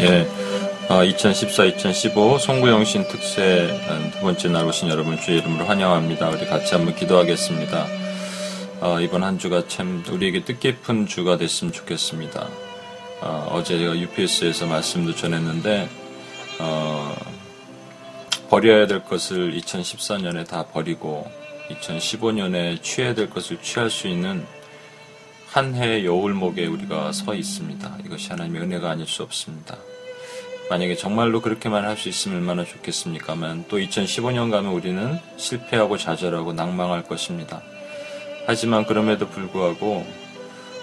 예. 2014-2015 송구영신 특세 두 번째 날 오신 여러분 주의 이름으로 환영합니다. 우리 같이 한번 기도하겠습니다. 어, 이번 한 주가 참 우리에게 뜻깊은 주가 됐으면 좋겠습니다. 어, 제 제가 UPS에서 말씀도 전했는데 어, 버려야 될 것을 2014년에 다 버리고 2015년에 취해야 될 것을 취할 수 있는 한 해의 여울목에 우리가 서 있습니다. 이것이 하나님의 은혜가 아닐 수 없습니다. 만약에 정말로 그렇게만 할 수 있으면 얼마나 좋겠습니까만 또 2015년 가면 우리는 실패하고 좌절하고 낭망할 것입니다. 하지만 그럼에도 불구하고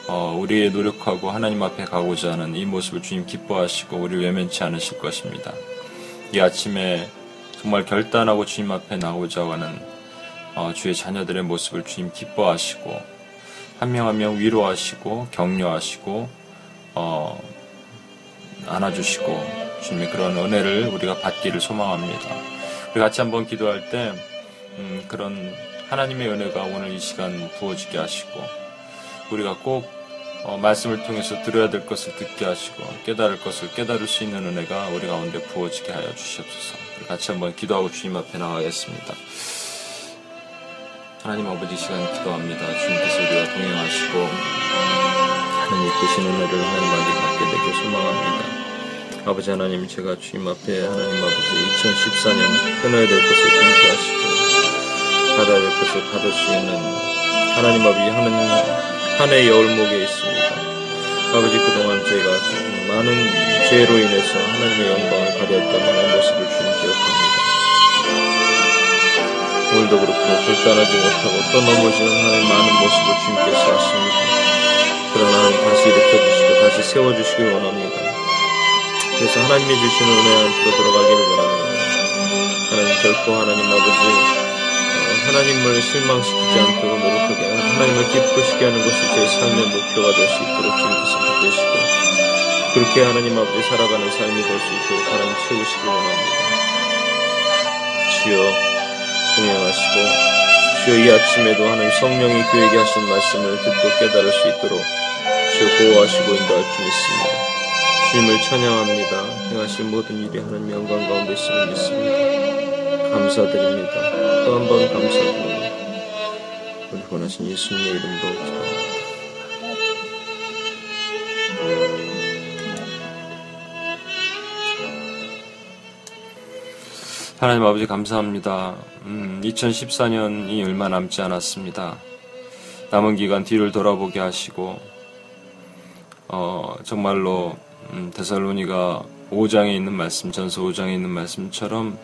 어, 우리의 노력하고 하나님 앞에 가고자 하는 이 모습을 주님 기뻐하시고 우리 외면치 않으실 것입니다. 이 아침에 정말 결단하고 주님 앞에 나오자 하는 어, 주의 자녀들의 모습을 주님 기뻐하시고 한 명 한 명 위로하시고 격려하시고 어, 안아주시고 주님의 그런 은혜를 우리가 받기를 소망합니다. 우리 같이 한번 기도할 때 음, 그런 하나님의 은혜가 오늘 이 시간 부어지게 하시고 우리가 꼭 어, 말씀을 통해서 들어야 될 것을 듣게 하시고 깨달을 것을 깨달을 수 있는 은혜가 우리 가운데 부어지게 하여 주시옵소서. 우리 같이 한번 기도하고 주님 앞에 나가겠습니다. 하나님 아버지 시간 기도합니다. 주님께서 우리와 동행하시고 하나님 이끄신 은혜를 하나님께 받게 되길 소망합니다. 아버지 하나님 제가 주님 앞에 하나님 아버지 2014년 끊어야 될 것을 끊게 하시고 받아야 될 것을 받을 수 있는 하나님 아버지 하는 한 해의 열목에 있습니다. 아버지 그동안 저희가 많은 죄로 인해서 하나님의 영광을 가렸던 하나님 모습을 주님 기억합니다. 오늘도 그렇고 불단하지 못하고 또 넘어지는 하나님 많은 모습을 주님께서 하십니다. 그러나 하나님 다시 일으켜주시고 다시 세워주시길 원합니다. 그래서 하나님이 주시는 은혜 안으로 들어가기를 원합니다. 하나님 결코 하나님 아버지 어, 하나님을 실망시키지 않도록 노력하게 하나님을 기쁘시게 하는 것이 제 삶의 목표가 될 수 있도록 주님께서 붙드시고 그렇게 하나님 아버지 살아가는 삶이 될 수 있도록 하나님 채우시길 원합니다. 주여 동행하시고 주여 이 아침에도 하나님 성령이 교회에게 하신 말씀을 듣고 깨달을 수 있도록 주여 보호하시고 인도할 줄 믿습니다. 주님을 찬양합니다. 행하실 모든 일이 하나님 영광 가운데 있음을 믿습니다. 감사드립니다. 또 한 번 감사드립니다. 우리 원하신 예수님의 이름으로 기도합니다. 하나님 아버지 감사합니다. 음, 2014년이 얼마 남지 않았습니다. 남은 기간 뒤를 돌아보게 하시고 어, 정말로 음, 데살로니가 5장에 있는 말씀, 전서 5장에 있는 말씀처럼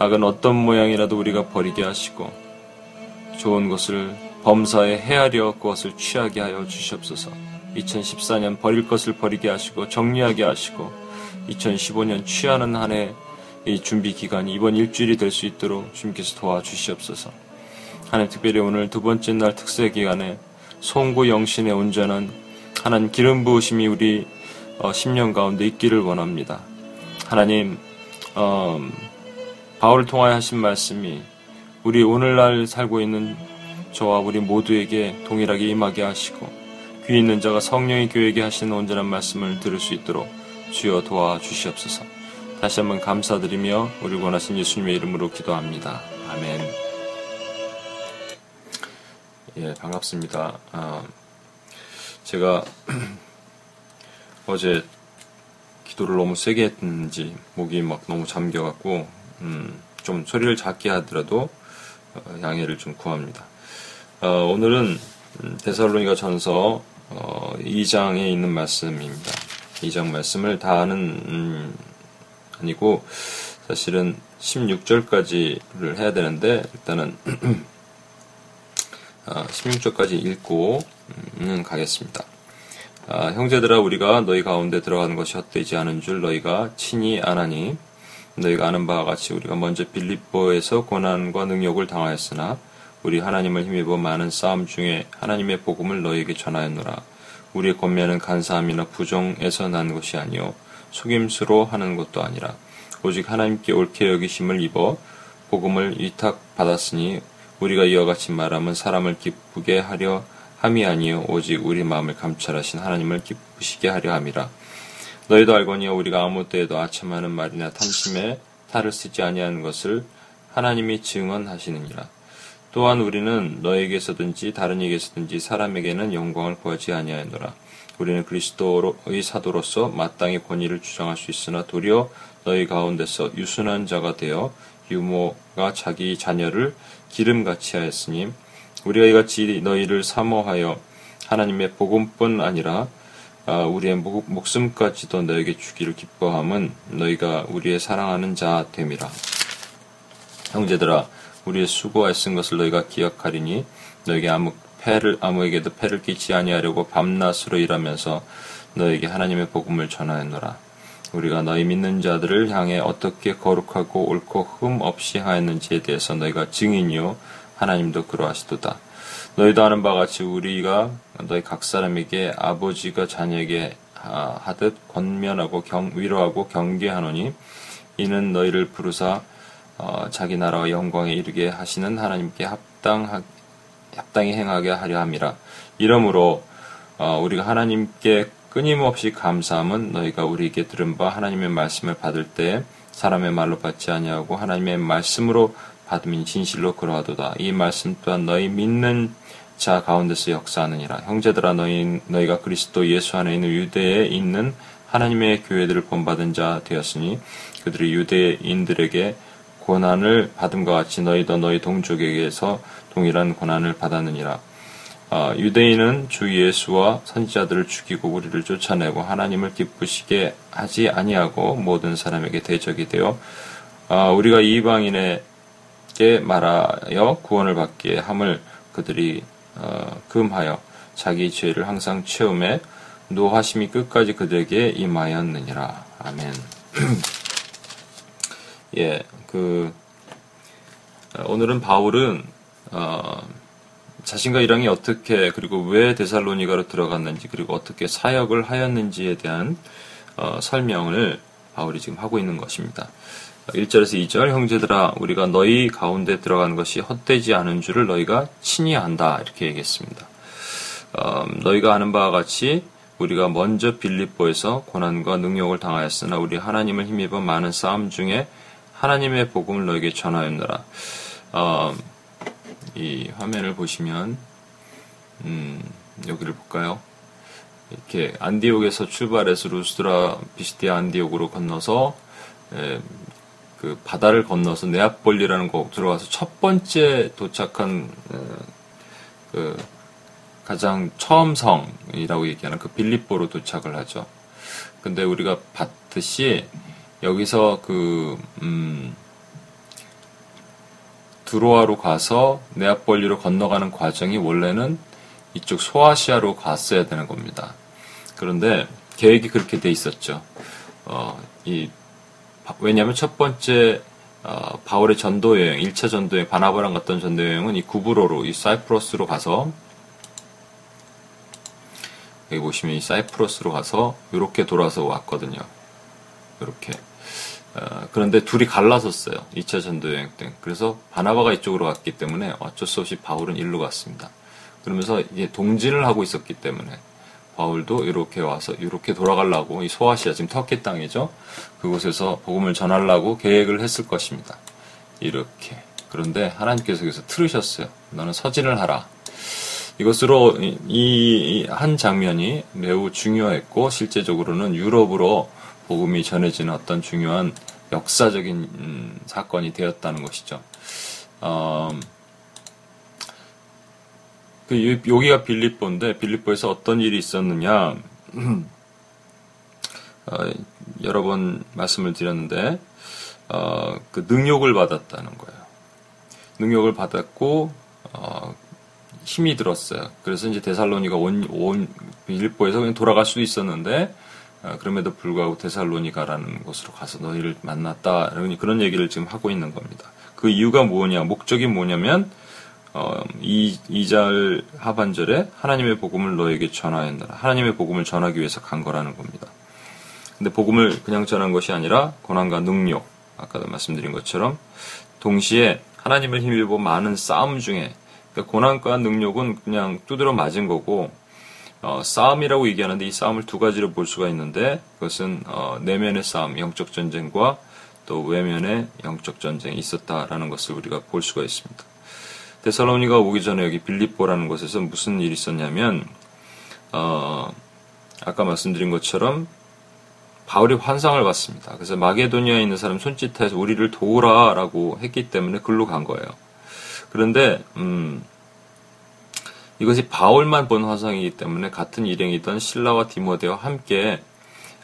악은 어떤 모양이라도 우리가 버리게 하시고 좋은 것을 범사에 헤아려 그것을 취하게 하여 주시옵소서. 2014년 버릴 것을 버리게 하시고 정리하게 하시고 2015년 취하는 한 해 이 준비 기간이 이번 일주일이 될 수 있도록 주님께서 도와주시옵소서. 하나님 특별히 오늘 두 번째 날 특세 기간에 송구 영신의 온전한 하나님 기름 부으심이 우리 어, 10년 가운데 있기를 원합니다. 하나님 어, 바울을 통하여 하신 말씀이 우리 오늘날 살고 있는 저와 우리 모두에게 동일하게 임하게 하시고 귀 있는 자가 성령의 교회에게 하시는 온전한 말씀을 들을 수 있도록 주여 도와주시옵소서. 다시 한번 감사드리며 우리 원하신 예수님의 이름으로 기도합니다. 아멘. 예, 반갑습니다. 아, 제가 어제 기도를 너무 세게 했는지 목이 막 너무 잠겨갖고 음, 좀 소리를 작게 하더라도 어, 양해를 좀 구합니다. 어, 오늘은 음, 데살로니가 전서 어, 2장에 있는 말씀입니다. 2장 말씀을 다 아는 음, 아니고 사실은 16절까지를 해야 되는데 일단은 16절까지 아, 읽고 음, 가겠습니다. 아, 형제들아 우리가 너희 가운데 들어가는 것이 헛되지 않은 줄 너희가 친히 아나니 너희가 아는 바와 같이 우리가 먼저 빌립보에서 고난과 능력을 당하였으나 우리 하나님을 힘입어 많은 싸움 중에 하나님의 복음을 너희에게 전하였노라. 우리의 권면은 간사함이나 부정에서 난 것이 아니요 속임수로 하는 것도 아니라 오직 하나님께 옳게 여기심을 입어 복음을 위탁받았으니 우리가 이와 같이 말하면 사람을 기쁘게 하려 함이 아니요 오직 우리 마음을 감찰하신 하나님을 기쁘시게 하려 함이라. 너희도 알거니와 우리가 아무 때에도 아첨하는 말이나 탐심에 탈을 쓰지 아니하는 것을 하나님이 증언하시느니라. 또한 우리는 너에게서든지 다른 에게서든지 사람에게는 영광을 구하지 아니하노라. 우리는 그리스도의 사도로서 마땅히 권위를 주장할 수 있으나 도리어 너희 가운데서 유순한 자가 되어 유모가 자기 자녀를 기름같이 하였으니 우리가 이같이 너희를 사모하여 하나님의 복음뿐 아니라 아, 우리의 목숨까지도 너에게 주기를 기뻐함은 너희가 우리의 사랑하는 자 됨이라. 형제들아, 우리의 수고와 애쓴 것을 너희가 기억하리니 너에게 아무 패를 아무에게도 패를 끼치 아니하려고 밤낮으로 일하면서 너에게 하나님의 복음을 전하였노라. 우리가 너희 믿는 자들을 향해 어떻게 거룩하고 옳고 흠 없이 하였는지에 대해서 너희가 증인이요 하나님도 그러하시도다. 너희도 아는 바와 같이 우리가 너희 각 사람에게 아버지가 자녀에게 하듯 권면하고 경, 위로하고 경계하노니 이는 너희를 부르사 어, 자기 나라와 영광에 이르게 하시는 하나님께 합당 합당히 행하게 하려 함이라. 이러므로 어, 우리가 하나님께 끊임없이 감사함은 너희가 우리에게 들은 바 하나님의 말씀을 받을 때 사람의 말로 받지 아니하고 하나님의 말씀으로 받음인 진실로 그러하도다. 이 말씀 또한 너희 믿는 자 가운데서 역사하느니라. 형제들아 너희 너희가 그리스도 예수 안에 있는 유대에 있는 하나님의 교회들을 본받은 자 되었으니 그들이 유대인들에게 고난을 받음과 같이 너희도 너희 동족에게서 동일한 고난을 받았느니라. 어, 유대인은 주 예수와 선지자들을 죽이고 우리를 쫓아내고 하나님을 기쁘시게 하지 아니하고 모든 사람에게 대적이 되어 어, 우리가 이방인에게 말하여 구원을 받기에 함을 그들이 어, 금하여 자기 죄를 항상 채움에 노하심이 끝까지 그들에게 임하였느니라. 아멘. 예, 그 어, 오늘은 바울은 어, 자신과 일왕이 어떻게 그리고 왜 데살로니가로 들어갔는지 그리고 어떻게 사역을 하였는지에 대한 어, 설명을 바울이 지금 하고 있는 것입니다. 1절에서 2절 형제들아 우리가 너희 가운데 들어가는 것이 헛되지 않은 줄을 너희가 친히 안다 이렇게 얘기했습니다. 어, 너희가 아는 바와 같이 우리가 먼저 빌립보에서 고난과 능력을 당하였으나 우리 하나님을 힘입어 많은 싸움 중에 하나님의 복음을 너에게 전하였노라. 어, 이 화면을 보시면 음, 여기를 볼까요? 이렇게 안디옥에서 출발해서 루스드라 비스티아 안디옥으로 건너서 에, 그 바다를 건너서 네아폴리라는 곳 들어가서 첫 번째 도착한 에, 그 가장 처음 성이라고 얘기하는 그 빌립보로 도착을 하죠. 근데 우리가 봤듯이 여기서 그, 음, 드로아로 가서 네아폴리로 건너가는 과정이 원래는 이쪽 소아시아로 갔어야 되는 겁니다. 그런데 계획이 그렇게 돼 있었죠. 어, 이, 왜냐하면 첫 번째 어, 바울의 전도 여행, 1차 전도 여행, 바나바랑 갔던 전도 여행은 이 구브로로, 이 사이프러스로 가서 여기 보시면 이 사이프러스로 가서 이렇게 돌아서 왔거든요. 이렇게. 어, 그런데 둘이 갈라섰어요. 2차 전도 여행 때. 그래서 바나바가 이쪽으로 갔기 때문에 어쩔 수 없이 바울은 일로 갔습니다. 그러면서 이제 동진을 하고 있었기 때문에 바울도 이렇게 와서 이렇게 돌아가려고 이 소아시아 지금 터키 땅이죠. 그곳에서 복음을 전하려고 계획을 했을 것입니다. 이렇게. 그런데 하나님께서 여기서 틀으셨어요. 너는 서진을 하라. 이것으로 이 한 장면이 매우 중요했고 실제적으로는 유럽으로 복음이 전해지는 어떤 중요한 역사적인 음, 사건이 되었다는 것이죠. 어, 그 여기가 빌립보인데 빌립보에서 어떤 일이 있었느냐 어, 여러 번 말씀을 드렸는데 어, 그 능력을 받았다는 거예요. 능력을 받았고 어, 힘이 들었어요. 그래서 이제 데살로니가 온, 온 빌립보에서 그냥 돌아갈 수도 있었는데 아, 그럼에도 불구하고 데살로니가라는 곳으로 가서 너희를 만났다. 그런 얘기를 지금 하고 있는 겁니다. 그 이유가 뭐냐, 목적이 뭐냐면, 어, 이, 2절 하반절에 하나님의 복음을 너에게 전하였노라. 하나님의 복음을 전하기 위해서 간 거라는 겁니다. 근데 복음을 그냥 전한 것이 아니라 고난과 능력, 아까도 말씀드린 것처럼 동시에 하나님을 힘입어 많은 싸움 중에 그러니까 고난과 능력은 그냥 두드려 맞은 거고 어, 싸움이라고 얘기하는데 이 싸움을 두 가지로 볼 수가 있는데 그것은 어, 내면의 싸움, 영적 전쟁과 또 외면의 영적 전쟁이 있었다라는 것을 우리가 볼 수가 있습니다. 데살로니가 오기 전에 여기 빌립보라는 곳에서 무슨 일이 있었냐면 어, 아까 말씀드린 것처럼 바울이 환상을 봤습니다. 그래서 마게도니아에 있는 사람 손짓해서 우리를 도우라라고 했기 때문에 글로 간 거예요. 그런데 음, 이것이 바울만 본 화상이기 때문에 같은 일행이던 신라와 디모데와 함께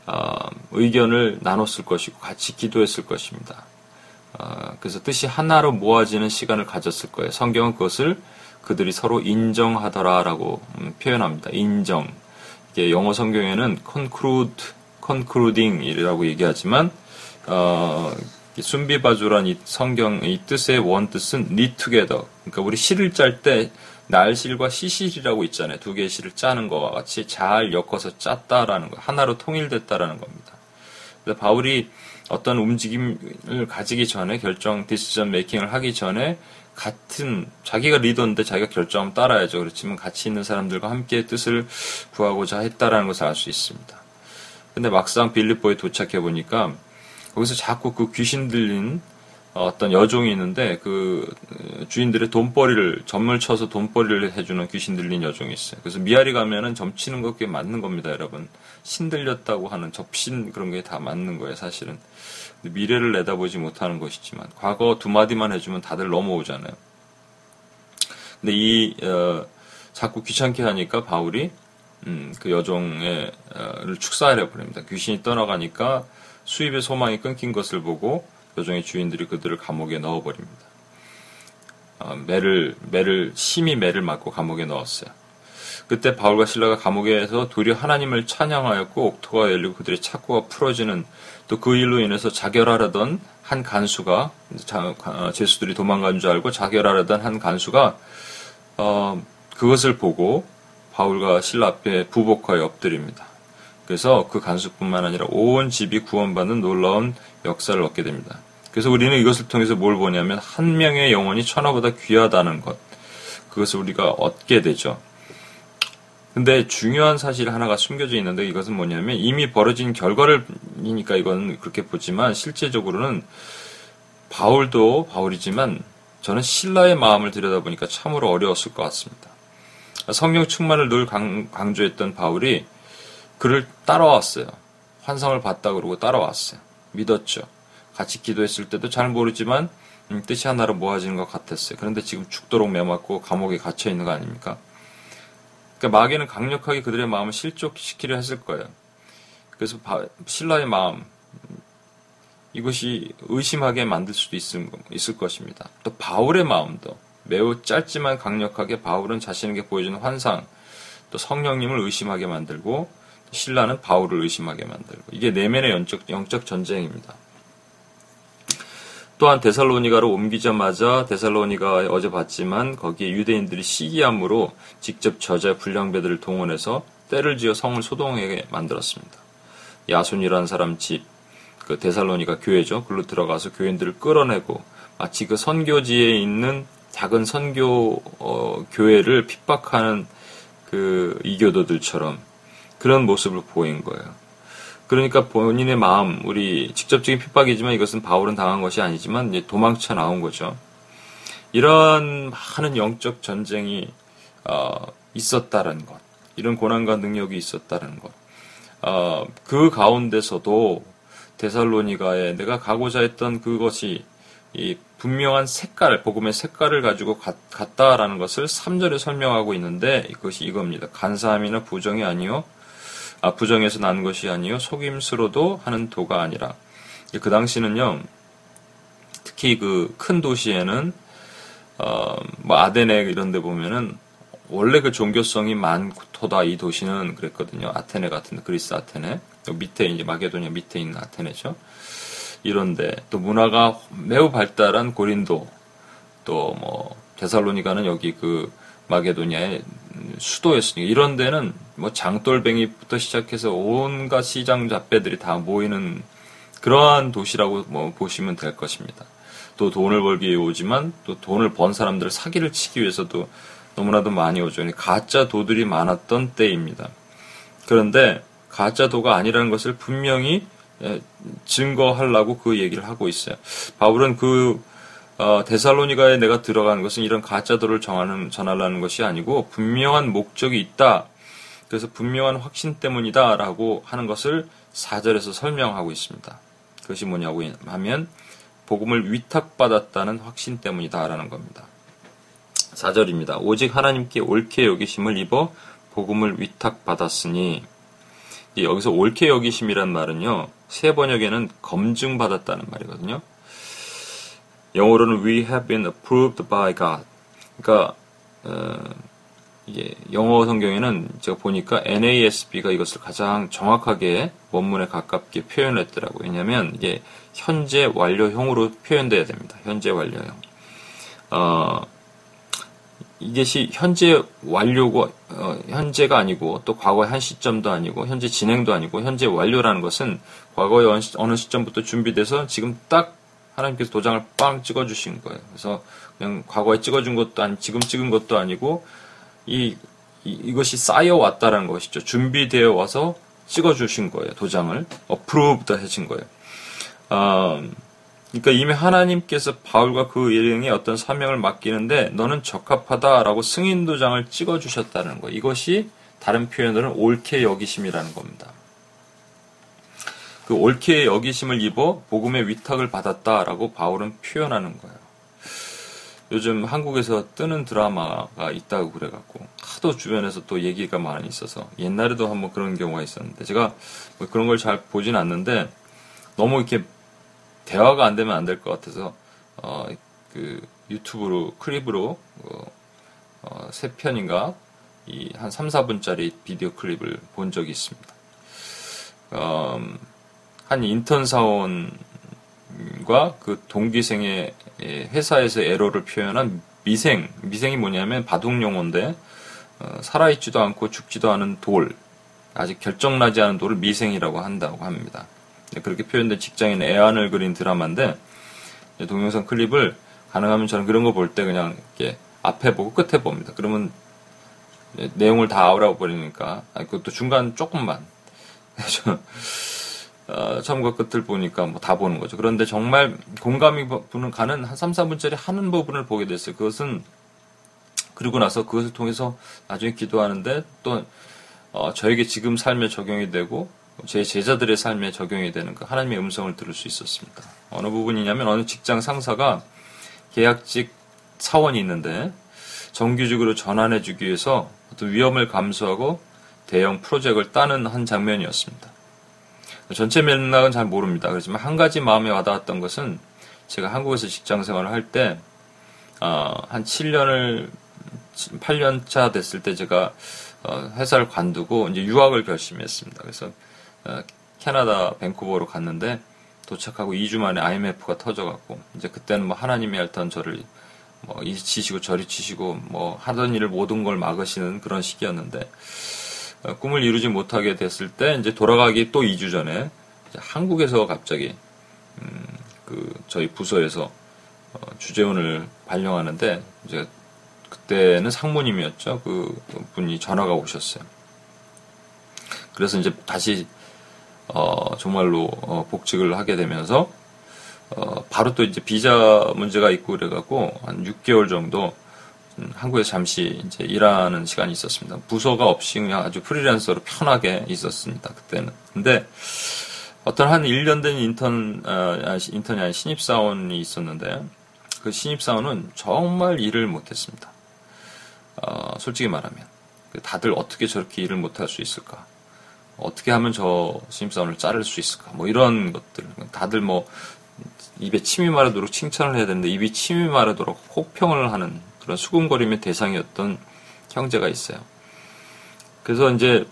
어, 의견을 나눴을 것이고 같이 기도했을 것입니다. 어, 그래서 뜻이 하나로 모아지는 시간을 가졌을 거예요. 성경은 그것을 그들이 서로 인정하더라라고 음, 표현합니다. 인정. 이게 영어 성경에는 conclude, concluding이라고 얘기하지만 어, 순비바주란 이 성경 이 뜻의 원 뜻은 knit together. 그러니까 우리 시를 짤 때 날실과 시실이라고 있잖아요. 두 개의 실을 짜는 것과 같이 잘 엮어서 짰다라는 거, 하나로 통일됐다라는 겁니다. 그래서 바울이 어떤 움직임을 가지기 전에 결정 디시전 메이킹을 하기 전에 같은 자기가 리더인데 자기가 결정하면 따라야죠. 그렇지만 같이 있는 사람들과 함께 뜻을 구하고자 했다라는 것을 알 수 있습니다. 근데 막상 빌립보에 도착해 보니까 거기서 자꾸 그 귀신 들린 어떤 여종이 있는데 그 주인들의 돈벌이를 점을 쳐서 돈벌이를 해주는 귀신 들린 여종이 있어요. 그래서 미아리 가면은 점 치는 것꽤 맞는 겁니다, 여러분. 신 들렸다고 하는 접신 그런 게 다 맞는 거예요, 사실은. 미래를 내다보지 못하는 것이지만 과거 두 마디만 해주면 다들 넘어오잖아요. 근데 이 어, 자꾸 귀찮게 하니까 바울이 음, 그 여종을 축사해 버립니다. 귀신이 떠나가니까 수입의 소망이 끊긴 것을 보고 여종의 주인들이 그들을 감옥에 넣어버립니다. 어, 매를 매를 심히 매를 맞고 감옥에 넣었어요. 그때 바울과 신라가 감옥에서 도리어 하나님을 찬양하였고 옥토가 열리고 그들의 착고가 풀어지는 또 그 일로 인해서 자결하려던 한 간수가 어, 제수들이 도망간 줄 알고 자결하려던 한 간수가 어, 그것을 보고 바울과 신라 앞에 부복하여 엎드립니다. 그래서 그 간수뿐만 아니라 온 집이 구원받는 놀라운 역사를 얻게 됩니다. 그래서 우리는 이것을 통해서 뭘 보냐면 한 명의 영혼이 천하보다 귀하다는 것. 그것을 우리가 얻게 되죠. 근데 중요한 사실 하나가 숨겨져 있는데 이것은 뭐냐면 이미 벌어진 결과를이니까 이건 그렇게 보지만 실제적으로는 바울도 바울이지만 저는 신라의 마음을 들여다보니까 참으로 어려웠을 것 같습니다. 성령 충만을 늘 강, 조했던 바울이 그를 따라왔어요. 환상을 봤다 그러고 따라왔어요. 믿었죠. 같이 기도했을 때도 잘 모르지만 음, 뜻이 하나로 모아지는 것 같았어요. 그런데 지금 죽도록 매맞고 감옥에 갇혀 있는 거 아닙니까? 그러니까 마귀는 강력하게 그들의 마음을 실족시키려 했을 거예요. 그래서 바, 신라의 마음 이것이 의심하게 만들 수도 있을, 있을 것입니다. 또 바울의 마음도 매우 짧지만 강력하게 바울은 자신에게 보여주는 환상 또 성령님을 의심하게 만들고 신라는 바울을 의심하게 만들고 이게 내면의 영적, 영적 전쟁입니다. 또한 데살로니가로 옮기자마자 데살로니가 어제 봤지만 거기에 유대인들이 시기함으로 직접 저자 불량배들을 동원해서 때를 지어 성을 소동하게 만들었습니다. 야손이라는 사람 집, 그 데살로니가 교회죠. 글로 들어가서 교인들을 끌어내고 마치 그 선교지에 있는 작은 선교 어, 교회를 핍박하는 그 이교도들처럼 그런 모습을 보인 거예요. 그러니까 본인의 마음, 우리 직접적인 핍박이지만 이것은 바울은 당한 것이 아니지만 도망쳐 나온 거죠. 이런 많은 영적 전쟁이 어, 있었다는 것, 이런 고난과 능력이 있었다는 것, 어, 그 가운데서도 데살로니가에 내가 가고자 했던 그것이 이 분명한 색깔, 복음의 색깔을 가지고 갔, 다라는 것을 3절에 설명하고 있는데 이것이 이겁니다. 간사함이나 부정이 아니요 아, 부정에서 난 것이 아니요 속임수로도 하는 도가 아니라 그 당시는요 특히 그 큰 도시에는 어, 뭐 아데네 이런 데 보면은 원래 그 종교성이 많고다 이 도시는 그랬거든요. 아테네 같은 그리스 아테네. 밑에 이제 마게도니아 밑에 있는 아테네죠. 이런데 또 문화가 매우 발달한 고린도 또 뭐 데살로니가는 여기 그 마게도니아의 수도였으니까 이런 데는 뭐 장돌뱅이부터 시작해서 온갖 시장 잡배들이 다 모이는 그러한 도시라고 뭐 보시면 될 것입니다. 또 돈을 벌기 위해 오지만 또 돈을 번 사람들을 사기를 치기 위해서도 너무나도 많이 오죠. 가짜 도들이 많았던 때입니다. 그런데 가짜 도가 아니라는 것을 분명히 예, 증거하려고 그 얘기를 하고 있어요. 바울은 그 어, 데살로니가에 내가 들어가는 것은 이런 가짜도를 정하는 전하려는 것이 아니고 분명한 목적이 있다. 그래서 분명한 확신 때문이다 라고 하는 것을 사절에서 설명하고 있습니다. 그것이 뭐냐고 하면 복음을 위탁받았다는 확신 때문이다 라는 겁니다. 4절입니다. 오직 하나님께 옳게 여기심을 입어 복음을 위탁받았으니 여기서 옳게 여기심이란 말은요. 새 번역에는 검증받았다는 말이거든요. 영어로는 we have been approved by God. 그러니까 어, 이게 영어 성경에는 제가 보니까 NASB가 이것을 가장 정확하게 원문에 가깝게 표현했더라고요. 왜냐하면 이게 현재 완료형으로 표현돼야 됩니다. 현재 완료형. 어, 이것이 현재 완료고 어, 현재가 아니고 또 과거의 한 시점도 아니고 현재 진행도 아니고 현재 완료라는 것은 과거의 어느 시점부터 준비돼서 지금 딱 하나님께서 도장을 빵 찍어주신 거예요. 그래서 그냥 과거에 찍어준 것도 아니 지금 찍은 것도 아니고 이, 이 것이 쌓여 왔다라는 것이죠. 준비되어 와서 찍어주신 거예요. 도장을 어프로브드 해진 거예요. 어, 그러니까 이미 하나님께서 바울과 그 일행에 어떤 사명을 맡기는데 너는 적합하다라고 승인 도장을 찍어 주셨다는 거. 이것이 다른 표현으로는 옳게 여기심이라는 겁니다. 그 옳게 여기심을 입어 복음의 위탁을 받았다라고 바울은 표현하는 거예요. 요즘 한국에서 뜨는 드라마가 있다고 그래갖고 하도 주변에서 또 얘기가 많이 있어서 옛날에도 한번 그런 경우가 있었는데 제가 뭐 그런 걸 잘 보진 않는데 너무 이렇게 대화가 안 되면 안 될 것 같아서 어, 그 유튜브로 클립으로 어, 어, 세 편인가 이 한 3, 4분짜리 비디오 클립을 본 적이 있습니다. 음, 한 인턴 사원과 그 동기생의 회사에서 에러를 표현한 미생, 미생이 뭐냐면 바둑 용어인데 어, 살아있지도 않고 죽지도 않은 돌, 아직 결정나지 않은 돌을 미생이라고 한다고 합니다. 네, 그렇게 표현된 직장인 애안을 그린 드라마인데 동영상 클립을 가능하면 저는 그런 거 볼 때 그냥 이렇게 앞에 보고 끝에 봅니다. 그러면 내용을 다 알아버 버리니까 그것도 중간 조금만 어, 처음과 끝을 보니까 뭐 다 보는 거죠. 그런데 정말 공감이 부는 가는 한 3, 4분짜리 하는 부분을 보게 됐어요. 그것은 그리고 나서 그것을 통해서 나중에 기도하는데 또 어, 저에게 지금 삶에 적용이 되고 제 제자들의 삶에 적용이 되는 그 하나님의 음성을 들을 수 있었습니다. 어느 부분이냐면 어느 직장 상사가 계약직 사원이 있는데 정규직으로 전환해주기 위해서 어떤 위험을 감수하고 대형 프로젝트를 따는 한 장면이었습니다. 전체 맥락은 잘 모릅니다. 그렇지만 한 가지 마음에 와닿았던 것은 제가 한국에서 직장 생활을 할 때, 어, 한 7년을, 8년 차 됐을 때 제가 어, 회사를 관두고 이제 유학을 결심했습니다. 그래서 어, 캐나다 밴쿠버로 갔는데 도착하고 2주 만에 IMF가 터져갖고 이제 그때는 뭐 하나님이 얄던 저를 뭐 이리 치시고 저리 치시고 뭐 하던 일을 모든 걸 막으시는 그런 시기였는데 어, 꿈을 이루지 못하게 됐을 때 이제 돌아가기 또 2주 전에 한국에서 갑자기 음, 그 저희 부서에서 어, 주재원을 발령하는데 이제 그때는 상무님이었죠. 그 분이 전화가 오셨어요. 그래서 이제 다시 어, 정말로 어, 복직을 하게 되면서 어, 바로 또 이제 비자 문제가 있고 그래갖고 한 6개월 정도 음, 한국에 잠시 이제 일하는 시간이 있었습니다. 부서가 없이 그냥 아주 프리랜서로 편하게 있었습니다. 그때는. 근데 어떤 한 1년 된 인턴, 아, 인턴이 아닌 신입사원이 있었는데 그 신입사원은 정말 일을 못했습니다. 어, 솔직히 말하면. 그 다들 어떻게 저렇게 일을 못할 수 있을까? 어떻게 하면 저 신입사원을 자를 수 있을까? 뭐 이런 것들. 다들 뭐 입에 침이 마르도록 칭찬을 해야 되는데 입이 침이 마르도록 혹평을 하는 그런 수군거림의 대상이었던 형제가 있어요. 그래서 이제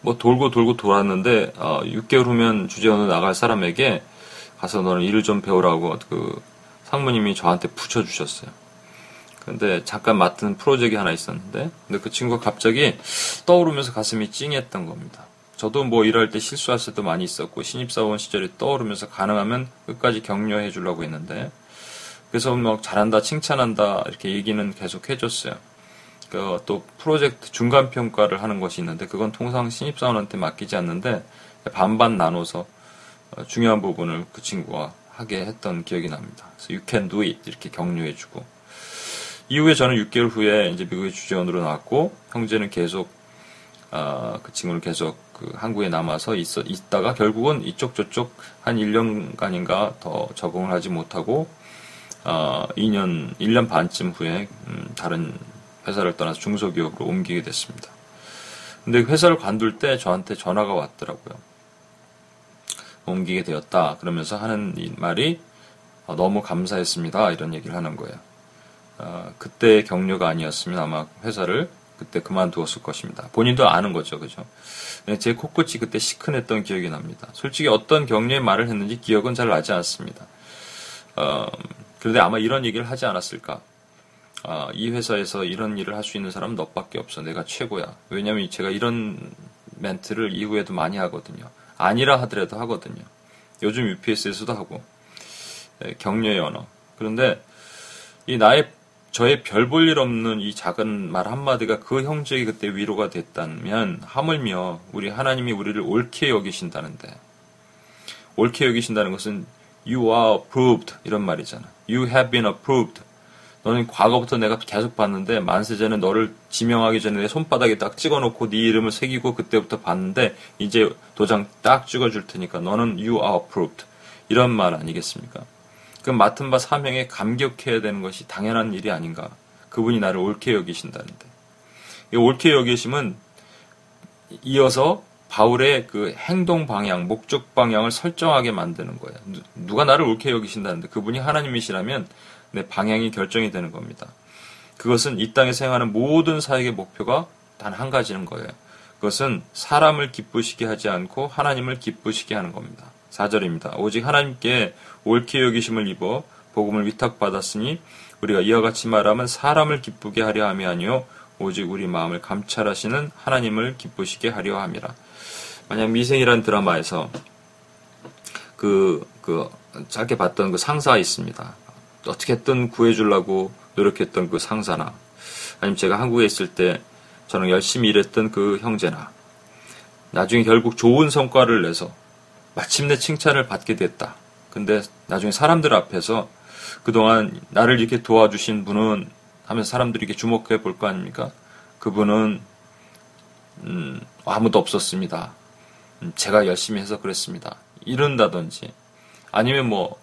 뭐 돌고 돌고 돌았는데 어, 6개월 후면 주재원으로 나갈 사람에게 가서 너는 일을 좀 배우라고 그 상무님이 저한테 붙여주셨어요. 근데 잠깐 맡은 프로젝트가 하나 있었는데 근데 그 친구가 갑자기 떠오르면서 가슴이 찡했던 겁니다. 저도 뭐 일할 때 실수할 때도 많이 있었고 신입사원 시절이 떠오르면서 가능하면 끝까지 격려해 주려고 했는데 그래서 막 잘한다, 칭찬한다 이렇게 얘기는 계속 해줬어요. 그또 프로젝트 중간 평가를 하는 것이 있는데 그건 통상 신입사원한테 맡기지 않는데 반반 나눠서 어, 중요한 부분을 그 친구가 하게 했던 기억이 납니다. 그래서 you can do it 이렇게 격려해주고 이후에 저는 6개월 후에 이제 미국의 주재원으로 나왔고 형제는 계속 어, 그 친구를 계속 그 한국에 남아서 있어, 있다가 결국은 이쪽 저쪽 한 1년간인가 더 적응을 하지 못하고 어, 2년 1년 반쯤 후에 음, 다른 회사를 떠나서 중소기업으로 옮기게 됐습니다. 근데 회사를 관둘 때 저한테 전화가 왔더라고요. 옮기게 되었다. 그러면서 하는 말이 어, 너무 감사했습니다. 이런 얘기를 하는 거예요. 어, 그때 격려가 아니었으면 아마 회사를 그때 그만두었을 것입니다. 본인도 아는 거죠, 그죠? 네, 제 코끝이 그때 시큰했던 기억이 납니다. 솔직히 어떤 격려의 말을 했는지 기억은 잘 나지 않습니다. 어, 그런데 아마 이런 얘기를 하지 않았을까? 아, 이 회사에서 이런 일을 할 수 있는 사람은 너밖에 없어. 내가 최고야. 왜냐면 제가 이런 멘트를 이후에도 많이 하거든요. 아니라 하더라도 하거든요. 요즘 UPS에서도 하고. 네, 격려의 언어. 그런데 이 나의 저의 별 볼 일 없는 이 작은 말 한마디가 그 형제에게 그때 위로가 됐다면 하물며 우리 하나님이 우리를 옳게 여기신다는데 옳게 여기신다는 것은 you are approved 이런 말이잖아. You have been approved. 너는 과거부터 내가 계속 봤는데 만세 전에 너를 지명하기 전에 내 손바닥에 딱 찍어놓고 네 이름을 새기고 그때부터 봤는데 이제 도장 딱 찍어줄 테니까 너는 you are approved 이런 말 아니겠습니까? 그 맡은 바 사명에 감격해야 되는 것이 당연한 일이 아닌가? 그분이 나를 옳게 여기신다는데 이 옳게 여기심은 이어서 바울의 그 행동 방향, 목적 방향을 설정하게 만드는 거예요. 누가 나를 옳게 여기신다는데 그분이 하나님이시라면 내 방향이 결정이 되는 겁니다. 그것은 이 땅에서 행하는 모든 사역의 목표가 단 한 가지는 거예요. 그것은 사람을 기쁘시게 하지 않고 하나님을 기쁘시게 하는 겁니다. 4절입니다. 오직 하나님께 옳게 여기심을 입어 복음을 위탁받았으니 우리가 이와 같이 말하면 사람을 기쁘게 하려 함이 아니요 오직 우리 마음을 감찰하시는 하나님을 기쁘시게 하려 함이라. 만약 미생이라는 드라마에서 그, 그, 짧게 봤던 그 상사 있습니다. 어떻게든 구해주려고 노력했던 그 상사나 아니면 제가 한국에 있을 때 저는 열심히 일했던 그 형제나 나중에 결국 좋은 성과를 내서 마침내 칭찬을 받게 됐다. 근데 나중에 사람들 앞에서 그동안 나를 이렇게 도와주신 분은 하면서 사람들이 이렇게 주목해 볼 거 아닙니까? 그분은 음, 아무도 없었습니다. 음, 제가 열심히 해서 그랬습니다. 이런다든지 아니면 뭐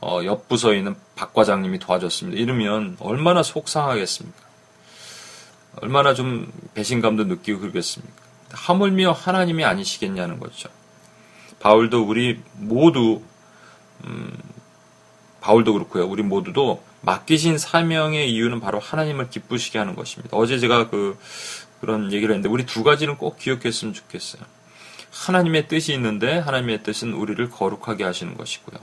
어, 옆 부서에 있는 박 과장님이 도와줬습니다. 이러면 얼마나 속상하겠습니까? 얼마나 좀 배신감도 느끼고 그러겠습니까? 하물며 하나님이 아니시겠냐는 거죠. 바울도 우리 모두 음, 바울도 그렇고요. 우리 모두도 맡기신 사명의 이유는 바로 하나님을 기쁘시게 하는 것입니다. 어제 제가 그 그런 얘기를 했는데 우리 두 가지는 꼭 기억했으면 좋겠어요. 하나님의 뜻이 있는데 하나님의 뜻은 우리를 거룩하게 하시는 것이고요.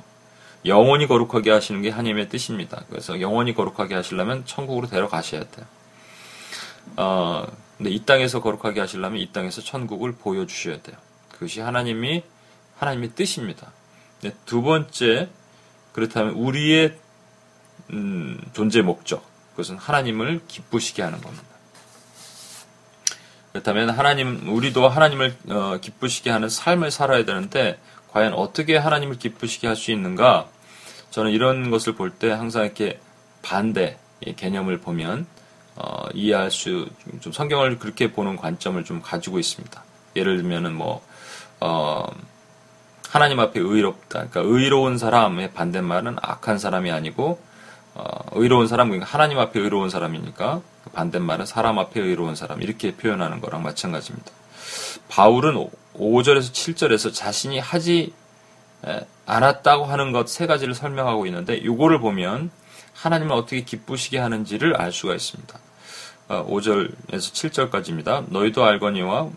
영원히 거룩하게 하시는 게 하나님의 뜻입니다. 그래서 영원히 거룩하게 하시려면 천국으로 데려가셔야 돼요. 어, 근데 이 땅에서 거룩하게 하시려면 이 땅에서 천국을 보여주셔야 돼요. 그것이 하나님이, 하나님의 뜻입니다. 두 번째, 그렇다면 우리의, 음, 존재 목적. 그것은 하나님을 기쁘시게 하는 겁니다. 그렇다면 하나님, 우리도 하나님을 어, 기쁘시게 하는 삶을 살아야 되는데, 과연 어떻게 하나님을 기쁘시게 할 수 있는가? 저는 이런 것을 볼 때 항상 이렇게 반대 개념을 보면 어, 이해할 수, 좀 성경을 그렇게 보는 관점을 좀 가지고 있습니다. 예를 들면은 뭐, 어, 하나님 앞에 의롭다. 그러니까 의로운 사람의 반대말은 악한 사람이 아니고, 어, 의로운 사람, 그러니까 하나님 앞에 의로운 사람이니까 그 반대말은 사람 앞에 의로운 사람. 이렇게 표현하는 거랑 마찬가지입니다. 바울은 5절에서 7절에서 자신이 하지 않았다고 하는 것 세 가지를 설명하고 있는데 이거를 보면 하나님을 어떻게 기쁘시게 하는지를 알 수가 있습니다. 5절에서 어, 7절까지입니다. 너희도 알거니와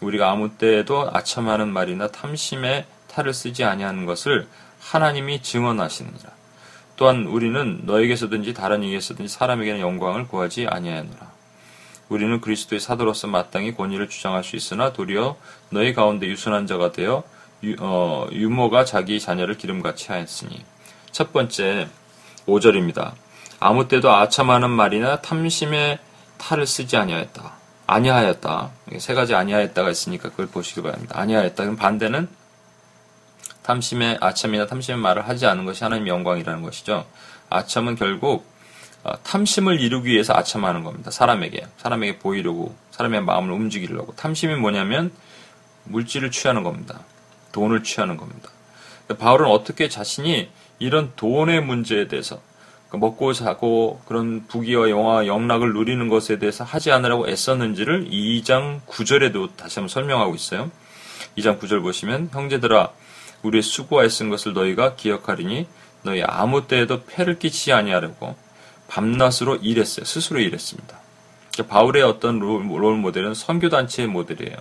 우리가 아무 때에도 아첨하는 말이나 탐심에 탈을 쓰지 아니하는 것을 하나님이 증언하시느니라. 또한 우리는 너에게서든지 다른 이에서든지 사람에게는 영광을 구하지 아니하노라. 우리는 그리스도의 사도로서 마땅히 권위를 주장할 수 있으나 도리어 너희 가운데 유순한 자가 되어 유, 어, 유모가 자기 자녀를 기름같이 하였으니 첫 번째 5절입니다. 아무 때도 아첨하는 말이나 탐심의 탈을 쓰지 아니하였다. 아니하였다. 세 가지 아니하였다가 있으니까 그걸 보시기 바랍니다. 아니하였다. 그럼 반대는 탐심의 아첨이나 탐심의 말을 하지 않은 것이 하나님의 영광이라는 것이죠. 아첨은 결국 어, 탐심을 이루기 위해서 아첨하는 겁니다. 사람에게 사람에게 보이려고 사람의 마음을 움직이려고 탐심이 뭐냐면 물질을 취하는 겁니다. 돈을 취하는 겁니다. 바울은 어떻게 자신이 이런 돈의 문제에 대해서 그 먹고 자고 그런 부귀와 영화 영락을 누리는 것에 대해서 하지 않으라고 애썼는지를 2장 9절에도 다시 한번 설명하고 있어요. 2장 9절 보시면 형제들아 우리의 수고와 애쓴 것을 너희가 기억하리니 너희 아무 때에도 폐를 끼치지 아니하려고 밤낮으로 일했어요. 스스로 일했습니다. 그러니까 바울의 어떤 롤, 롤 모델은 선교단체의 모델이에요.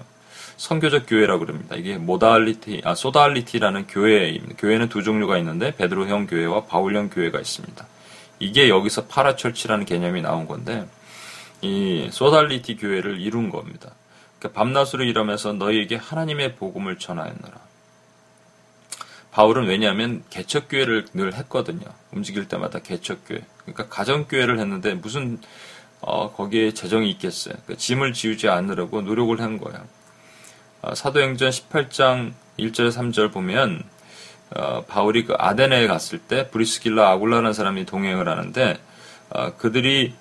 선교적 교회라고 그럽니다. 이게 modality, 아, sodality라는 교회입니다. 교회는 두 종류가 있는데 베드로형 교회와 바울형 교회가 있습니다. 이게 여기서 parachurch라는 개념이 나온 건데 이 sodality 교회를 이룬 겁니다. 그러니까 밤낮으로 일하면서 너희에게 하나님의 복음을 전하였노라. 바울은 왜냐하면 개척교회를 늘 했거든요. 움직일 때마다 개척교회. 그러니까 가정교회를 했는데 무슨 어, 거기에 재정이 있겠어요. 그러니까 짐을 지우지 않으려고 노력을 한 거예요. 어, 사도행전 18장 1절 3절 보면 어, 바울이 그 아데네에 갔을 때 브리스길라 아굴라라는 사람이 동행을 하는데 어, 그들이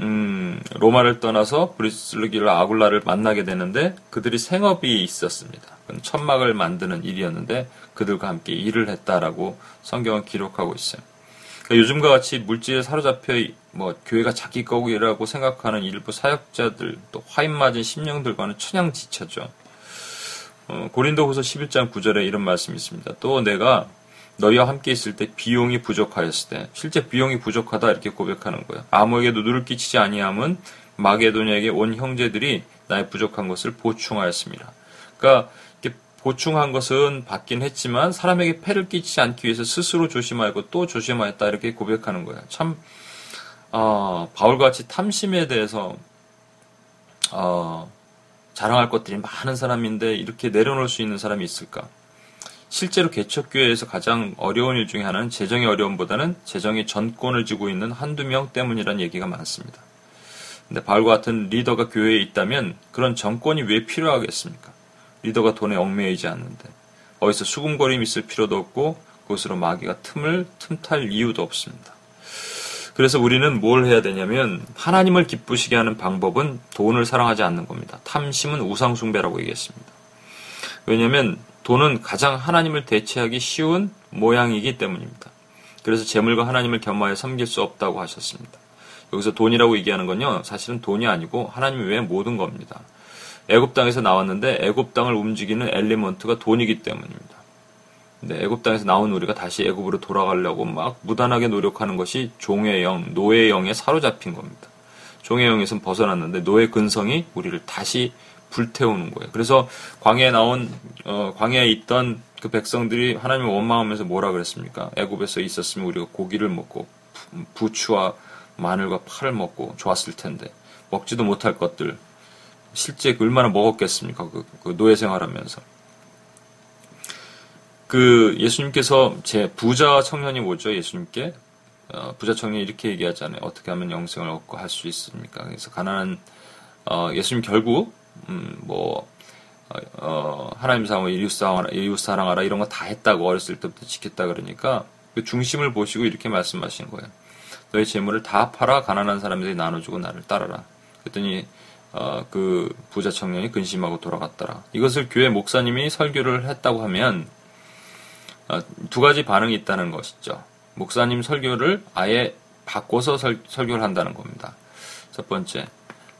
음, 로마를 떠나서 브리스길라 아굴라를 만나게 되는데 그들이 생업이 있었습니다. 천막을 만드는 일이었는데 그들과 함께 일을 했다라고 성경은 기록하고 있어요. 그러니까 요즘과 같이 물질에 사로잡혀 뭐 교회가 자기 거이라고 생각하는 일부 사역자들 또 화인 맞은 심령들과는 천양지차죠. 어, 고린도후서 11장 9절에 이런 말씀이 있습니다. 또 내가 너희와 함께 있을 때 비용이 부족하였을 때 실제 비용이 부족하다 이렇게 고백하는 거예요. 아무에게도 누를 끼치지 아니함은 마게도냐에게 온 형제들이 나의 부족한 것을 보충하였습니다. 그러니까 보충한 것은 받긴 했지만 사람에게 폐를 끼치지 않기 위해서 스스로 조심하고 또 조심하였다 이렇게 고백하는 거예요. 참 어, 바울같이 탐심에 대해서 어, 자랑할 것들이 많은 사람인데 이렇게 내려놓을 수 있는 사람이 있을까? 실제로 개척교회에서 가장 어려운 일 중에 하나는 재정의 어려움보다는 재정의 전권을 쥐고 있는 한두 명 때문이라는 얘기가 많습니다. 근데 바울과 같은 리더가 교회에 있다면 그런 정권이 왜 필요하겠습니까? 리더가 돈에 얽매이지 않는데 어디서 수금거림이 있을 필요도 없고 그것으로 마귀가 틈을 틈탈 이유도 없습니다. 그래서 우리는 뭘 해야 되냐면 하나님을 기쁘시게 하는 방법은 돈을 사랑하지 않는 겁니다. 탐심은 우상숭배라고 얘기했습니다. 왜냐하면 돈은 가장 하나님을 대체하기 쉬운 모양이기 때문입니다. 그래서 재물과 하나님을 겸하여 섬길 수 없다고 하셨습니다. 여기서 돈이라고 얘기하는 건요, 사실은 돈이 아니고 하나님 외의 모든 겁니다. 애굽 땅에서 나왔는데 애굽 땅을 움직이는 엘리먼트가 돈이기 때문입니다. 근데 애굽 땅에서 나온 우리가 다시 애굽으로 돌아가려고 막 무단하게 노력하는 것이 종의 영, 노의 영에 사로잡힌 겁니다. 종의 영에서 벗어났는데 노의 근성이 우리를 다시 불태우는 거예요. 그래서 광야에 나온 어, 광야에 있던 그 백성들이 하나님을 원망하면서 뭐라 그랬습니까? 애굽에서 있었으면 우리가 고기를 먹고 부추와 마늘과 파를 먹고 좋았을 텐데 먹지도 못할 것들 실제 얼마나 먹었겠습니까? 그, 그 노예 생활하면서. 그 예수님께서 제 부자 청년이 뭐죠? 예수님께 어, 부자 청년이 이렇게 얘기하잖아요. 어떻게 하면 영생을 얻고 할 수 있습니까? 그래서 가난한 어, 예수님 결국 음, 뭐 어, 어 하나님 사랑하라 이웃 사랑하라 이웃 사랑하라 이런 거 다 했다고 어렸을 때부터 지켰다 그러니까 그 중심을 보시고 이렇게 말씀하신 거예요. 너의 재물을 다 팔아 가난한 사람들이 나눠주고 나를 따르라. 그랬더니 어, 그 부자 청년이 근심하고 돌아갔더라. 이것을 교회 목사님이 설교를 했다고 하면 어, 두 가지 반응이 있다는 것이죠. 목사님 설교를 아예 바꿔서 설, 설교를 한다는 겁니다. 첫 번째,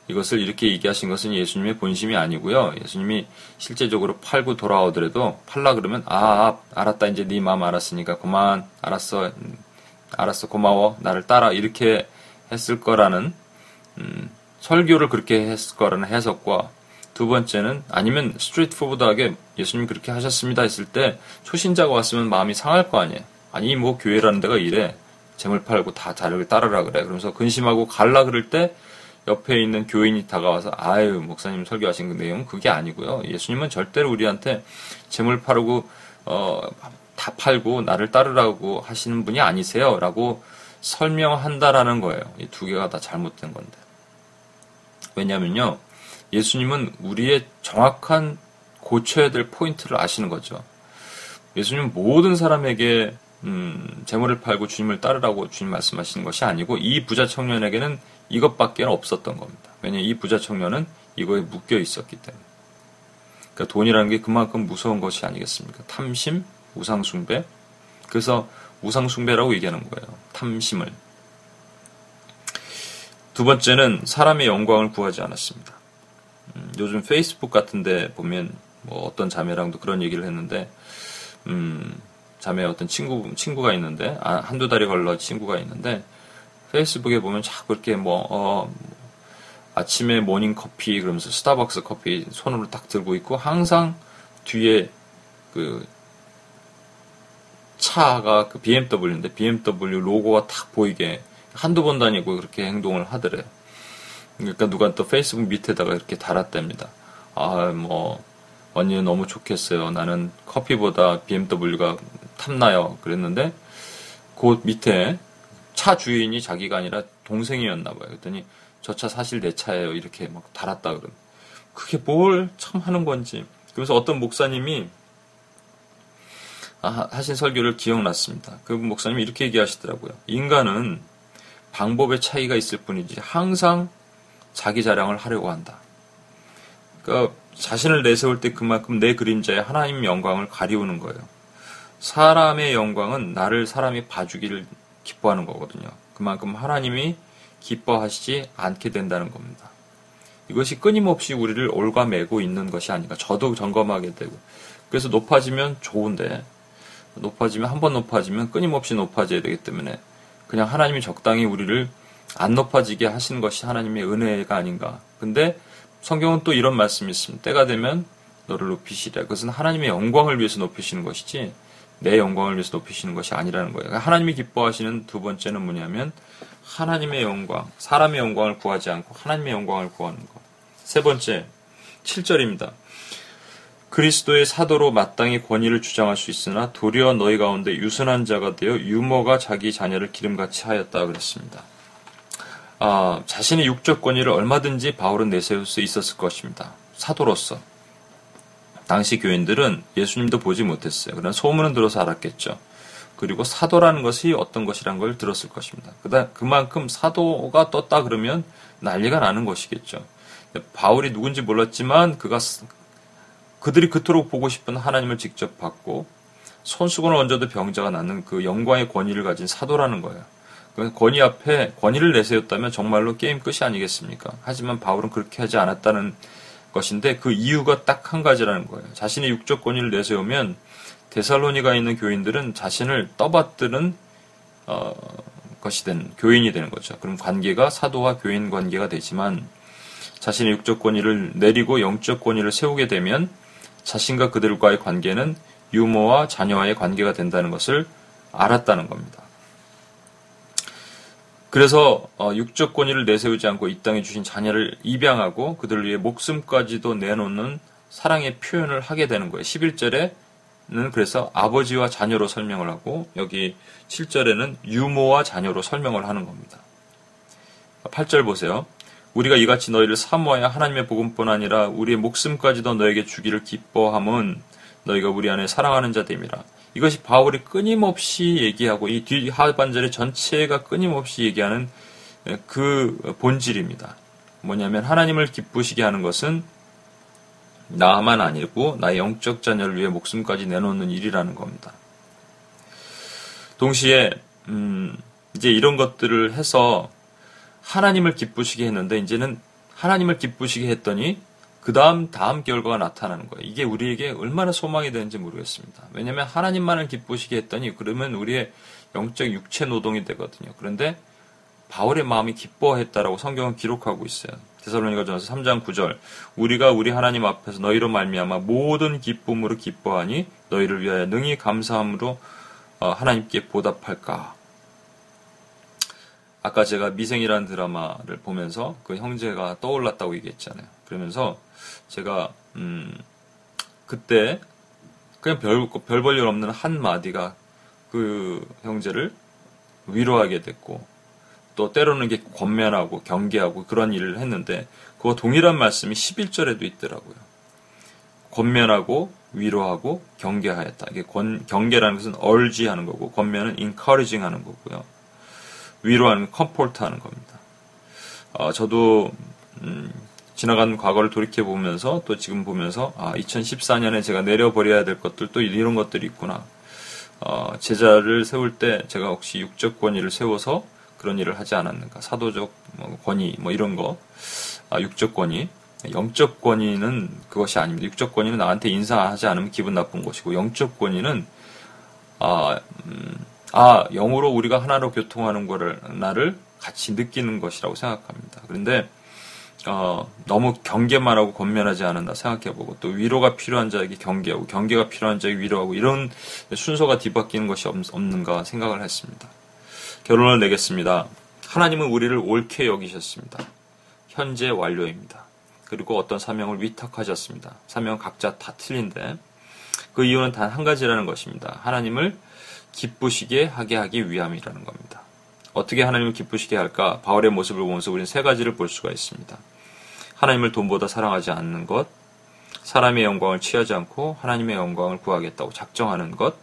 이것을 이렇게 얘기하신 것은 예수님의 본심이 아니고요. 예수님이 실제적으로 팔고 돌아오더라도 팔라 그러면 아 알았다 이제 네 마음 알았으니까 그만 알았어 알았어 고마워 나를 따라 이렇게 했을 거라는 음, 설교를 그렇게 했을 거라는 해석과 두 번째는 아니면 스트레이트 포워드하게 예수님이 그렇게 하셨습니다 했을 때 초신자가 왔으면 마음이 상할 거 아니에요. 아니 뭐 교회라는 데가 이래 재물 팔고 다 자를 따르라 그래. 그러면서 근심하고 갈라 그럴 때 옆에 있는 교인이 다가와서 아유 목사님 설교하신 그 내용은 그게 아니고요. 예수님은 절대로 우리한테 재물 팔고 어, 다 팔고 나를 따르라고 하시는 분이 아니세요라고 설명한다라는 거예요. 이 두 개가 다 잘못된 건데. 왜냐면요. 예수님은 우리의 정확한 고쳐야 될 포인트를 아시는 거죠. 예수님은 모든 사람에게 음, 재물을 팔고 주님을 따르라고 주님 말씀하시는 것이 아니고 이 부자 청년에게는 이것밖에 없었던 겁니다. 왜냐하면 이 부자 청년은 이거에 묶여 있었기 때문에. 그러니까 돈이라는 게 그만큼 무서운 것이 아니겠습니까? 탐심, 우상숭배. 그래서 우상숭배라고 얘기하는 거예요. 탐심을. 두 번째는 사람의 영광을 구하지 않았습니다. 음, 요즘 페이스북 같은데 보면 뭐 어떤 자매랑도 그런 얘기를 했는데, 음, 자매 어떤 친구 친구가 있는데 아, 한두 달이 걸러 친구가 있는데 페이스북에 보면 자꾸 이렇게 뭐 어, 아침에 모닝 커피 그러면서 스타벅스 커피 손으로 딱 들고 있고 항상 뒤에 그 차가 그 BMW인데 BMW 로고가 탁 보이게 한두 번 다니고 그렇게 행동을 하더래요. 그러니까 누가 또 페이스북 밑에다가 이렇게 달았답니다. 아, 뭐, 언니는 너무 좋겠어요. 나는 커피보다 BMW가 탐나요. 그랬는데, 그 밑에 차 주인이 자기가 아니라 동생이었나 봐요. 그랬더니, 저 차 사실 내 차예요. 이렇게 막 달았다 그러면. 그게 뭘 참 하는 건지. 그래서 어떤 목사님이 아, 하신 설교를 기억났습니다. 그 목사님이 이렇게 얘기하시더라고요. 인간은 방법의 차이가 있을 뿐이지 항상 자기 자랑을 하려고 한다. 그러니까 자신을 내세울 때 그만큼 내 그림자에 하나님 영광을 가리우는 거예요. 사람의 영광은 나를 사람이 봐주기를 기뻐하는 거거든요. 그만큼 하나님이 기뻐하시지 않게 된다는 겁니다. 이것이 끊임없이 우리를 올가매고 있는 것이 아닌가. 저도 점검하게 되고. 그래서 높아지면 좋은데, 높아지면, 한 번 높아지면 끊임없이 높아져야 되기 때문에, 그냥 하나님이 적당히 우리를 안 높아지게 하시는 것이 하나님의 은혜가 아닌가. 근데 성경은 또 이런 말씀이 있습니다. 때가 되면 너를 높이시라. 그것은 하나님의 영광을 위해서 높이시는 것이지, 내 영광을 위해서 높이시는 것이 아니라는 거예요. 그러니까 하나님이 기뻐하시는 두 번째는 뭐냐면, 하나님의 영광, 사람의 영광을 구하지 않고 하나님의 영광을 구하는 것. 세 번째, 7절입니다. 그리스도의 사도로 마땅히 권위를 주장할 수 있으나 도리어 너희 가운데 유순한 자가 되어 유머가 자기 자녀를 기름같이 하였다 그랬습니다. 아, 자신의 육적 권위를 얼마든지 바울은 내세울 수 있었을 것입니다. 사도로서. 당시 교인들은 예수님도 보지 못했어요. 그러나 소문은 들어서 알았겠죠. 그리고 사도라는 것이 어떤 것이란 걸 들었을 것입니다. 그만큼 사도가 떴다 그러면 난리가 나는 것이겠죠. 바울이 누군지 몰랐지만 그가 그들이 그토록 보고 싶은 하나님을 직접 받고 손수건을 얹어도 병자가 낫는 그 영광의 권위를 가진 사도라는 거예요. 그 권위 앞에 권위를 내세웠다면 정말로 게임 끝이 아니겠습니까? 하지만 바울은 그렇게 하지 않았다는 것인데 그 이유가 딱 한 가지라는 거예요. 자신의 육적 권위를 내세우면 데살로니가 있는 교인들은 자신을 떠받드는 어, 것이 된 교인이 되는 거죠. 그럼 관계가 사도와 교인 관계가 되지만 자신의 육적 권위를 내리고 영적 권위를 세우게 되면 자신과 그들과의 관계는 유모와 자녀와의 관계가 된다는 것을 알았다는 겁니다. 그래서 어, 육적 권위를 내세우지 않고 이 땅에 주신 자녀를 입양하고 그들을 위해 목숨까지도 내놓는 사랑의 표현을 하게 되는 거예요. 11절에 는 그래서 아버지와 자녀로 설명을 하고 여기 7절에는 유모와 자녀로 설명을 하는 겁니다. 8절 보세요. 우리가 이같이 너희를 사모하여 하나님의 복음뿐 아니라 우리의 목숨까지도 너에게 주기를 기뻐함은 너희가 우리 안에 사랑하는 자됨이라. 이것이 바울이 끊임없이 얘기하고 이 뒤 하반절의 전체가 끊임없이 얘기하는 그 본질입니다. 뭐냐면 하나님을 기쁘시게 하는 것은 나만 아니고 나의 영적 자녀를 위해 목숨까지 내놓는 일이라는 겁니다. 동시에 음, 이제 이런 것들을 해서 하나님을 기쁘시게 했는데 이제는 하나님을 기쁘시게 했더니 그 다음 다음 결과가 나타나는 거예요. 이게 우리에게 얼마나 소망이 되는지 모르겠습니다. 왜냐하면 하나님만을 기쁘시게 했더니 그러면 우리의 영적 육체 노동이 되거든요. 그런데 바울의 마음이 기뻐했다라고 성경은 기록하고 있어요. 데살로니가전서 3장 9절 우리가 우리 하나님 앞에서 너희로 말미암아 모든 기쁨으로 기뻐하니 너희를 위하여 능히 감사함으로 어, 하나님께 보답할까. 아까 제가 미생이라는 드라마를 보면서 그 형제가 떠올랐다고 얘기했잖아요. 그러면서 제가 음 그때 그냥 별 별 볼일 없는 한 마디가 그 형제를 위로하게 됐고 또 때로는 게 권면하고 경계하고 그런 일을 했는데 그거 동일한 말씀이 11절에도 있더라고요. 권면하고 위로하고 경계하였다. 이게 권, 경계라는 것은 urge 하는 거고 권면은 encouraging 하는 거고요. 위로하는 comfort 하는 겁니다. 어, 저도 음, 지나간 과거를 돌이켜 보면서 또 지금 보면서 아 2014년에 제가 내려버려야 될 것들 또 이런 것들이 있구나. 어, 제자를 세울 때 제가 혹시 육적 권위를 세워서 그런 일을 하지 않았는가? 사도적 뭐 권위 뭐 이런 거, 아, 육적 권위, 영적 권위는 그것이 아닙니다. 육적 권위는 나한테 인사하지 않으면 기분 나쁜 것이고 영적 권위는 아, 음, 아 영으로 우리가 하나로 교통하는 거를 나를 같이 느끼는 것이라고 생각합니다. 그런데 어, 너무 경계만 하고 권면하지 않았나 생각해보고 또 위로가 필요한 자에게 경계하고 경계가 필요한 자에게 위로하고 이런 순서가 뒤바뀌는 것이 없, 없는가 생각을 했습니다. 결론을 내겠습니다. 하나님은 우리를 옳게 여기셨습니다. 현재 완료입니다. 그리고 어떤 사명을 위탁하셨습니다. 사명 각자 다 틀린데 그 이유는 단 한 가지라는 것입니다. 하나님을 기쁘시게 하게 하기 위함이라는 겁니다. 어떻게 하나님을 기쁘시게 할까? 바울의 모습을 보면서 우리는 세 가지를 볼 수가 있습니다. 하나님을 돈보다 사랑하지 않는 것, 사람의 영광을 취하지 않고 하나님의 영광을 구하겠다고 작정하는 것,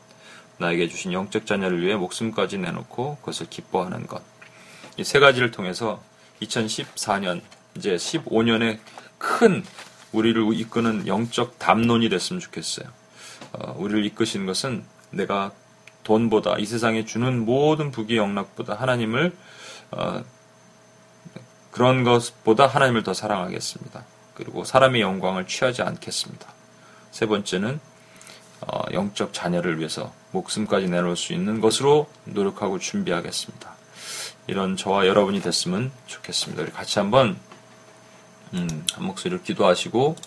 나에게 주신 영적 자녀를 위해 목숨까지 내놓고 그것을 기뻐하는 것. 이 세 가지를 통해서 2014년, 이제 15년의 큰 우리를 이끄는 영적 담론이 됐으면 좋겠어요. 어, 우리를 이끄시는 것은 내가 돈보다 이 세상에 주는 모든 부귀 영락보다 하나님을 어, 그런 것보다 하나님을 더 사랑하겠습니다. 그리고 사람의 영광을 취하지 않겠습니다. 세 번째는 어, 영적 자녀를 위해서 목숨까지 내놓을 수 있는 것으로 노력하고 준비하겠습니다. 이런 저와 여러분이 됐으면 좋겠습니다. 우리 같이 한번 음, 한 목소리로 기도하시고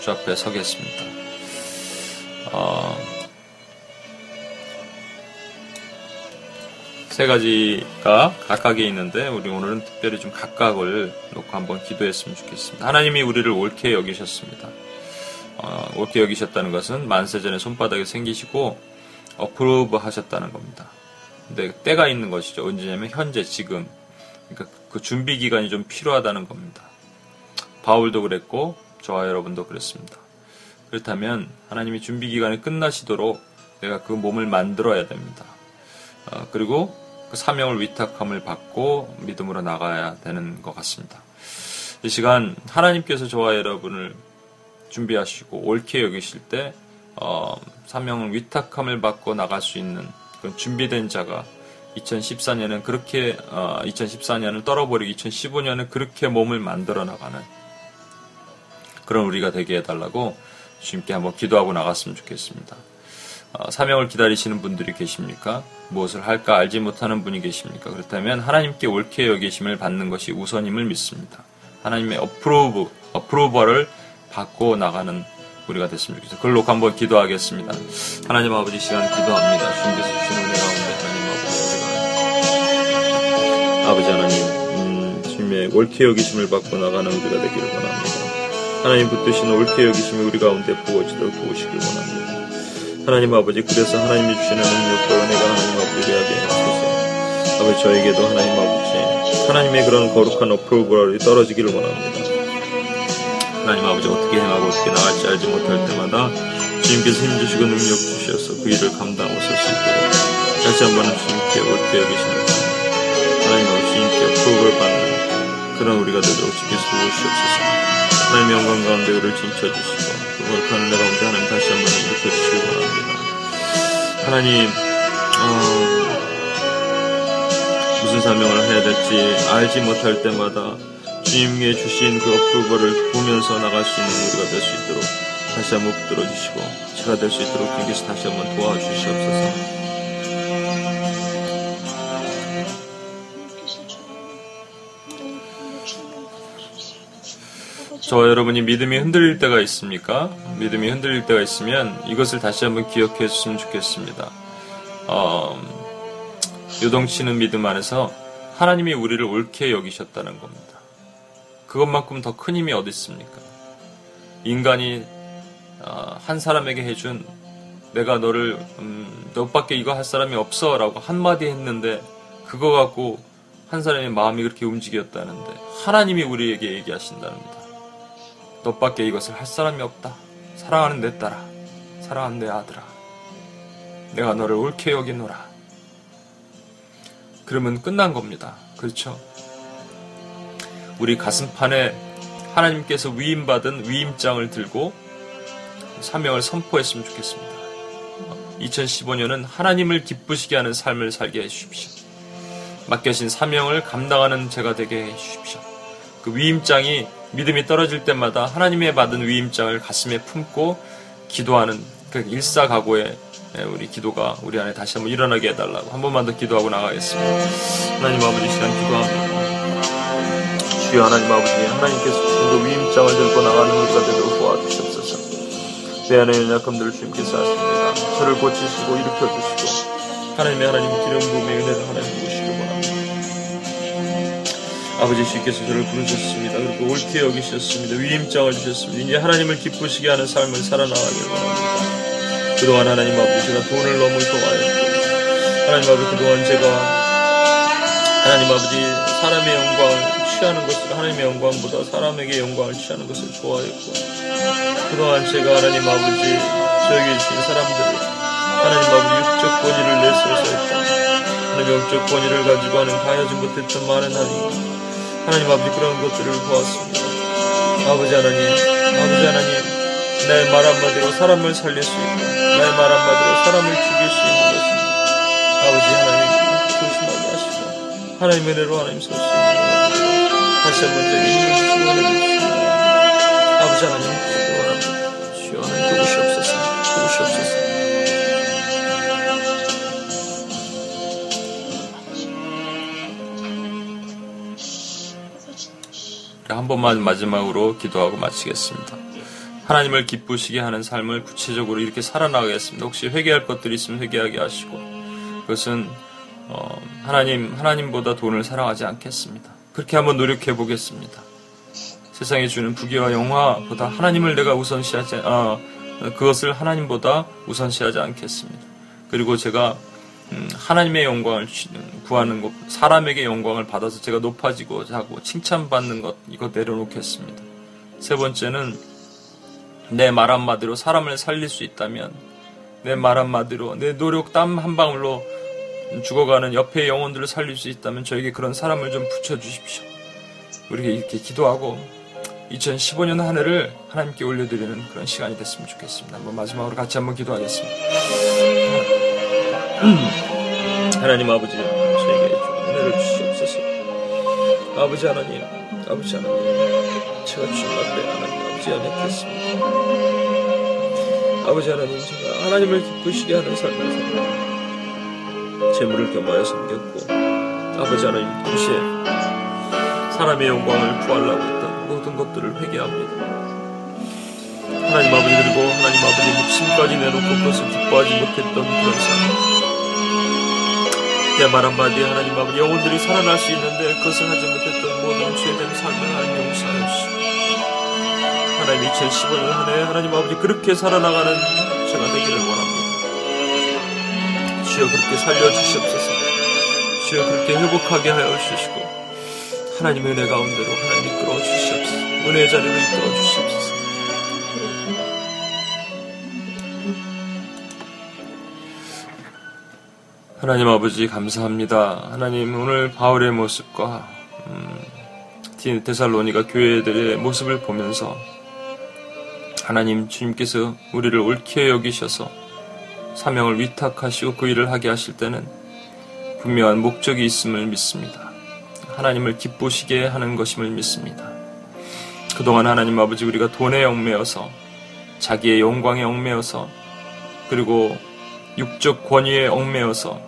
주 앞에 서겠습니다. 어, 세 가지가 각각에 있는데 우리 오늘은 특별히 좀 각각을 놓고 한번 기도했으면 좋겠습니다. 하나님이 우리를 옳게 여기셨습니다. 어, 옳게 여기셨다는 것은 만세 전에 손바닥에 생기시고 어프로브 하셨다는 겁니다. 근데 때가 있는 것이죠. 언제냐면 현재 지금 그러니까 그 준비 기간이 좀 필요하다는 겁니다. 바울도 그랬고 저와 여러분도 그랬습니다. 그렇다면 하나님이 준비 기간이 끝나시도록 내가 그 몸을 만들어야 됩니다. 어, 그리고 그 사명을 위탁함을 받고 믿음으로 나가야 되는 것 같습니다. 이 시간 하나님께서 저와 여러분을 준비하시고 옳게 여기실 때 어, 사명을 위탁함을 받고 나갈 수 있는 그런 준비된 자가 2014년은 그렇게 어, 2014년을 떨어버리고 2015년은 그렇게 몸을 만들어 나가는 그런 우리가 되게 해달라고 주님께 한번 기도하고 나갔으면 좋겠습니다. 어, 사명을 기다리시는 분들이 계십니까? 무엇을 할까 알지 못하는 분이 계십니까? 그렇다면 하나님께 옳게 여기심을 받는 것이 우선임을 믿습니다. 하나님의 어프로브, 어프로버를 받고 나가는 우리가 됐으면 좋겠습니다. 그걸 놓고 한번 기도하겠습니다. 하나님 아버지 시간 기도합니다. 주님께서 주신 은혜 가운데 하나님 아버지 우리가 아버지 하나님 음, 주님의 옳게 여기심을 받고 나가는 우리가 되기를 원합니다. 하나님 붙드신 옳게 여기심이 우리 가운데 부어지도록 도우시길 원합니다. 하나님 아버지 그래서 하나님이 주시는 능력과 은혜가 하나님 아버지 하게 하소서. 아버지 저에게도 하나님 아버지 하나님의 그런 거룩한 어프로브럴이 떨어지기를 원합니다. 하나님 아버지 어떻게 행하고 어떻게 나갈지 알지 못할 때마다 주님께서 힘주시고 능력 주셔서 그 일을 감당하고 설수 있도록 다시 한번 주님께 옳게 여기시는 하나님 아버지 주님께 어프로브를 받는 그런 우리가 되도록 주께서 도우시옵소서. 하나님의 영광 가운데 우리를 진쳐주시고 거룩한 은혜 가운데 하나님 다시 한번 일으켜 주시기 바랍니다. 하나님, 어, 무슨 사명을 해야 될지 알지 못할 때마다 주님께 주신 그 어프로벌을 보면서 나갈 수 있는 우리가 될 수 있도록 다시 한번 붙들어 주시고 제가 될 수 있도록 주님께서 다시 한번 도와주시옵소서. 저와 여러분이 믿음이 흔들릴 때가 있습니까? 믿음이 흔들릴 때가 있으면 이것을 다시 한번 기억해 주시면 좋겠습니다. 어, 요동치는 믿음 안에서 하나님이 우리를 옳게 여기셨다는 겁니다. 그것만큼 더 큰 힘이 어디 있습니까? 인간이 어, 한 사람에게 해준 내가 너를 음, 너밖에 이거 할 사람이 없어라고 한마디 했는데 그거 갖고 한 사람의 마음이 그렇게 움직였다는데 하나님이 우리에게 얘기하신답니다. 너밖에 이것을 할 사람이 없다. 사랑하는 내 딸아, 사랑하는 내 아들아, 내가 너를 옳게 여기노라. 그러면 끝난 겁니다. 그렇죠? 우리 가슴판에 하나님께서 위임받은 위임장을 들고 사명을 선포했으면 좋겠습니다. 2015년은 하나님을 기쁘시게 하는 삶을 살게 해주십시오. 맡겨진 사명을 감당하는 제가 되게 해주십시오. 그 위임장이 믿음이 떨어질 때마다 하나님의 받은 위임장을 가슴에 품고 기도하는 그 일사각오의 우리 기도가 우리 안에 다시 한번 일어나게 해달라고 한 번만 더 기도하고 나가겠습니다. 하나님 아버지 시간 기도합니다. 주여 하나님 아버지 하나님께서 주신 그 위임장을 들고 나가는 우리가 되도록 도와주시옵소서. 내 안에 연약함들을 주님께서 하십니다. 저를 고치시고 일으켜주시고 하나님의 하나님 기름 부음의 은혜를 하나님. 아버지 주께서 저를 부르셨습니다. 그리고 옳게 여기셨습니다. 위임장을 주셨습니다. 이제 하나님을 기쁘시게 하는 삶을 살아나가길 원합니다. 그동안 하나님 아버지가 돈을 너무 좋아했고 하나님 아버지 그동안 제가 하나님 아버지 사람의 영광을 취하는 것을 하나님의 영광보다 사람에게 영광을 취하는 것을 좋아했고 그동안 제가 하나님 아버지 저에게 주신 사람들을 하나님 아버지 육적 권위를 내세워서 했다. 하나님 영적 권위를 가지고 하는 다하지 못했던 많은 하나님 하나님 아버지 그런 것들을 보았습니다. 아버지 하나님 아버지 하나님 내말 한마디로 사람을 살릴 수 있고 내말 한마디로 사람을 죽일 수 있는 것입니다. 아버지 하나님 조심하게 하시고 하나님의 은혜로 하나님 서시옵 다시 한번 저희 인을 주시옵소서 아버지 하나님 한 번만 마지막으로 기도하고 마치겠습니다. 하나님을 기쁘시게 하는 삶을 구체적으로 이렇게 살아나가겠습니다. 혹시 회개할 것들이 있으면 회개하게 하시고 그것은 어, 하나님 하나님보다 돈을 사랑하지 않겠습니다. 그렇게 한번 노력해 보겠습니다. 세상에 주는 부귀와 영화보다 하나님을 내가 우선시하지 아, 그것을 하나님보다 우선시하지 않겠습니다. 그리고 제가 음, 하나님의 영광을 구하는 것, 사람에게 영광을 받아서 제가 높아지고 하고 칭찬받는 것, 이거 내려놓겠습니다. 세 번째는 내 말 한마디로 사람을 살릴 수 있다면 내 말 한마디로 내 노력 땀 한 방울로 죽어가는 옆의 영혼들을 살릴 수 있다면 저에게 그런 사람을 좀 붙여주십시오. 우리가 이렇게 기도하고 2015년 한 해를 하나님께 올려드리는 그런 시간이 됐으면 좋겠습니다. 한번 마지막으로 같이 한번 기도하겠습니다. 하나님 아버지 아버지 하나님 아버지 하나님 제가 주님 앞에 하나님 아버지 연약했습니다. 아버지 하나님 제가 하나님을 기쁘시게 하는 삶을 살고 재물을 겸하여 섬겼고 아버지 하나님 동시에 사람의 영광을 구하려고 했던 모든 것들을 회개합니다. 하나님 아버지 그리고 하나님 아버지 목숨까지 내놓고 그것을 기뻐하지 못했던 그런 삶 내 말 한마디에 하나님 아버지 영혼들이 살아날 수 있는데 그것을 하지 못했던 모든 죄된 삶을 하나님 용서하여 주시고 하나님 2015년 한 해 하나님 아버지 그렇게 살아나가는 제가 되기를 원합니다. 주여 그렇게 살려주시옵소서. 주여 그렇게 회복하게 하여 주시고 하나님의 은혜 가운데로 하나님 이끌어 주시옵소서. 은혜의 자리로 이끌어 주시옵소서 하나님 아버지 감사합니다. 하나님 오늘 바울의 모습과 음, 데살로니가 교회들의 모습을 보면서 하나님 주님께서 우리를 옳게 여기셔서 사명을 위탁하시고 그 일을 하게 하실 때는 분명한 목적이 있음을 믿습니다. 하나님을 기쁘시게 하는 것임을 믿습니다. 그동안 하나님 아버지 우리가 돈에 얽매여서 자기의 영광에 얽매여서 그리고 육적 권위에 얽매여서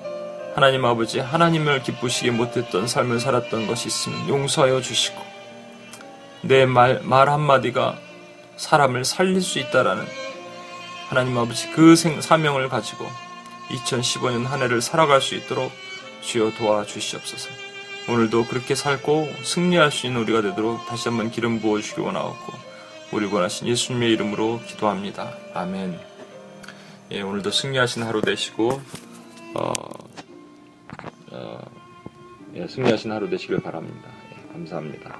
하나님 아버지 하나님을 기쁘시게 못했던 삶을 살았던 것이 있으면 용서하여 주시고 내 말 말 한마디가 사람을 살릴 수 있다라는 하나님 아버지 그 생, 사명을 가지고 2015년 한 해를 살아갈 수 있도록 주여 도와주시옵소서. 오늘도 그렇게 살고 승리할 수 있는 우리가 되도록 다시 한번 기름 부어주시기 원하옵고 우리 원하신 예수님의 이름으로 기도합니다. 아멘. 예, 오늘도 승리하신 하루 되시고 어, 어, 예, 승리하신 하루 되시길 바랍니다. 예, 감사합니다.